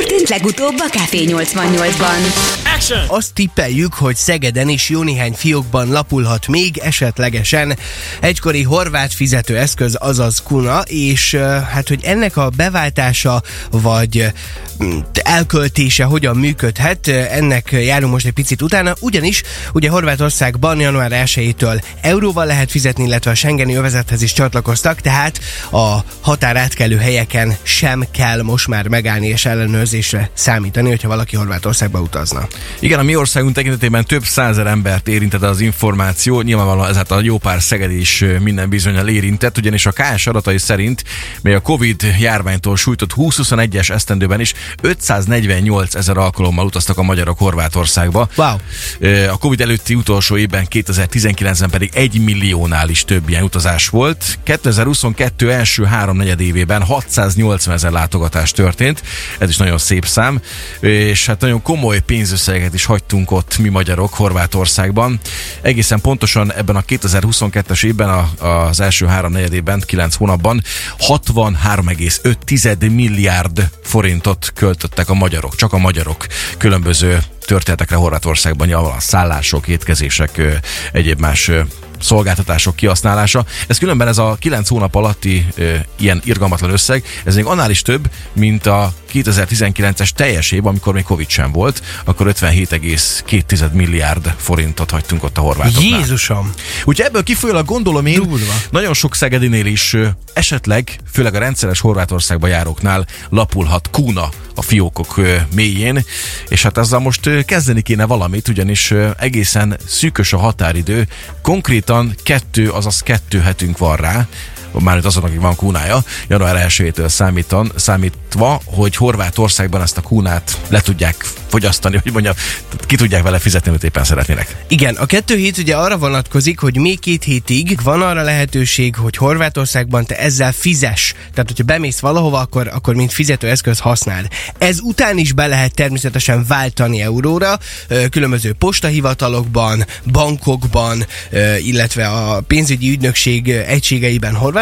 történt legutóbb a Café 88-ban? Action! Azt tippeljük, hogy Szegeden is jó néhány fiókban lapulhat még esetlegesen egykori horvát fizetőeszköz, azaz kuna, és hát, hogy ennek a beváltása vagy mm, elköltése hogyan működhet, ennek járunk most egy picit utána, ugyanis ugye Horvátországban január 1-től euróval lehet fizetni, illetve a Schengeni övezethez is csatlakoztak, tehát a határátkelő helyeken sem kell most már megállni és ellenőrzésre számítani, hogyha valaki Horvátországba utazna. Igen, a mi országunk tekintetében több százer embert érintett az információ, nyilvánvalóan ezáltal jó pár Szeged is minden bizonyal érintett, ugyanis a KS adatai szerint, mely a Covid járványtól sújtott 2021-es esztendőben is 548 ezer alkalommal utaztak a magyarok Horvátországba. Wow. A Covid előtti utolsó évben, 2019-ben pedig egy milliónál is több ilyen utazás volt. 2022 első három negyed évében 680 ezer látogatás történt, ez is nagyon szép szám, és hát nagyon komoly pénzösszegeket is hagytunk ott mi magyarok Horvátországban. Egészen pontosan ebben a 2022-es évben, a, az első három negyedében, 9 hónapban 63,5 milliárd forintot költöttek a magyarok, csak a magyarok különböző történetekre Horvátországban, a szállások, étkezések, egyéb más szolgáltatások kihasználása. Ez különben ez a 9 hónap alatti ö, ilyen irgalmatlan összeg, ez még annál is több, mint a 2019-es teljes év, amikor még Covid sem volt, akkor 57,2 milliárd forintot hagytunk ott a horvátoknál. Jézusom! Úgyhogy ebből kifolyólag gondolom én, Durva. nagyon sok Szegedinél is esetleg, főleg a rendszeres Horvátországba járóknál lapulhat kúna a fiókok mélyén, és hát ezzel most kezdeni kéne valamit, ugyanis egészen szűkös a határidő, konkrétan kettő, azaz kettő hetünk van rá, mármint azon, akik van kúnája, január 1-től számítan, számítva, hogy Horvátországban ezt a kúnát le tudják fogyasztani, hogy mondjam, ki tudják vele fizetni, amit éppen szeretnének. Igen, a kettő hét ugye arra vonatkozik, hogy még két hétig van arra lehetőség, hogy Horvátországban te ezzel fizes. Tehát, hogyha bemész valahova, akkor, akkor mint fizetőeszköz használd. Ez után is be lehet természetesen váltani euróra, különböző postahivatalokban, bankokban, illetve a pénzügyi ügynökség egységeiben Horvátországban,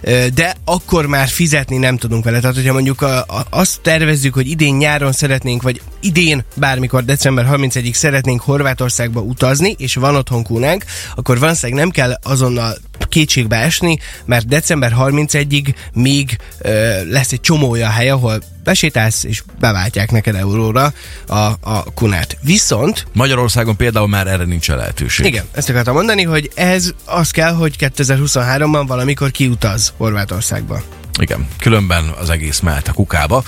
ö, de akkor már fizetni nem tudunk vele. Tehát, hogyha mondjuk a, azt tervezzük, hogy idén nyáron szeretnénk, vagy idén bármikor december 31-ig szeretnénk Horvátországba utazni, és van otthon kúnánk, akkor valószínűleg nem kell azonnal kétségbe esni, mert december 31-ig még ö, lesz egy csomó olyan hely, ahol besétálsz, és beváltják neked euróra a, a kunát. Viszont Magyarországon például már erre nincs lehetőség. igen, ezt akartam mondani, hogy ez az kell, hogy 2023-ban valamikor kiutaz Horvátországba. Igen, különben az egész mehet a kukába.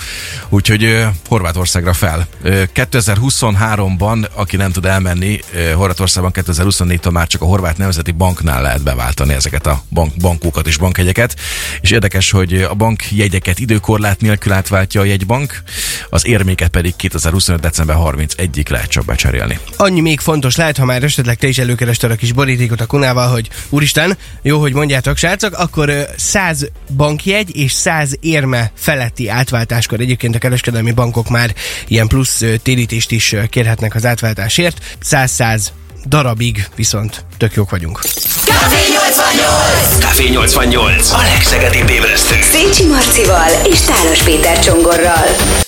Úgyhogy Horvátországra fel. Ö, 2023-ban, aki nem tud elmenni, Horvátországban 2024-től már csak a Horvát Nemzeti Banknál lehet beváltani ezeket a bank, bankókat és bankjegyeket. És érdekes, hogy a bankjegyeket időkorlát nélkül átváltja a jegybank, az érméket pedig 2025. december 31-ig lehet csak becserélni. Annyi még fontos lehet, ha már esetleg te is előkerested a kis borítékot a kunával, hogy úristen, jó, hogy mondjátok srácok, akkor ö, 100 bankjegy és 100 érme feletti átváltáskor egyébként a kereskedelmi bankok már ilyen plusz térítést is kérhetnek az átváltásért. 100-100 darabig viszont tök jók vagyunk. Café 88! Café 88. A legszegedibb ébresztő. Szécsi Marcival és Tálos Péter Csongorral.